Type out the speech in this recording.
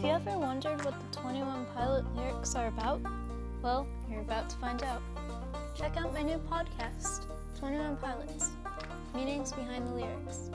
Have you ever wondered what the 21 Pilot lyrics are about? Well, you're about to find out. Check out my new podcast, 21 Pilots Meanings Behind the Lyrics.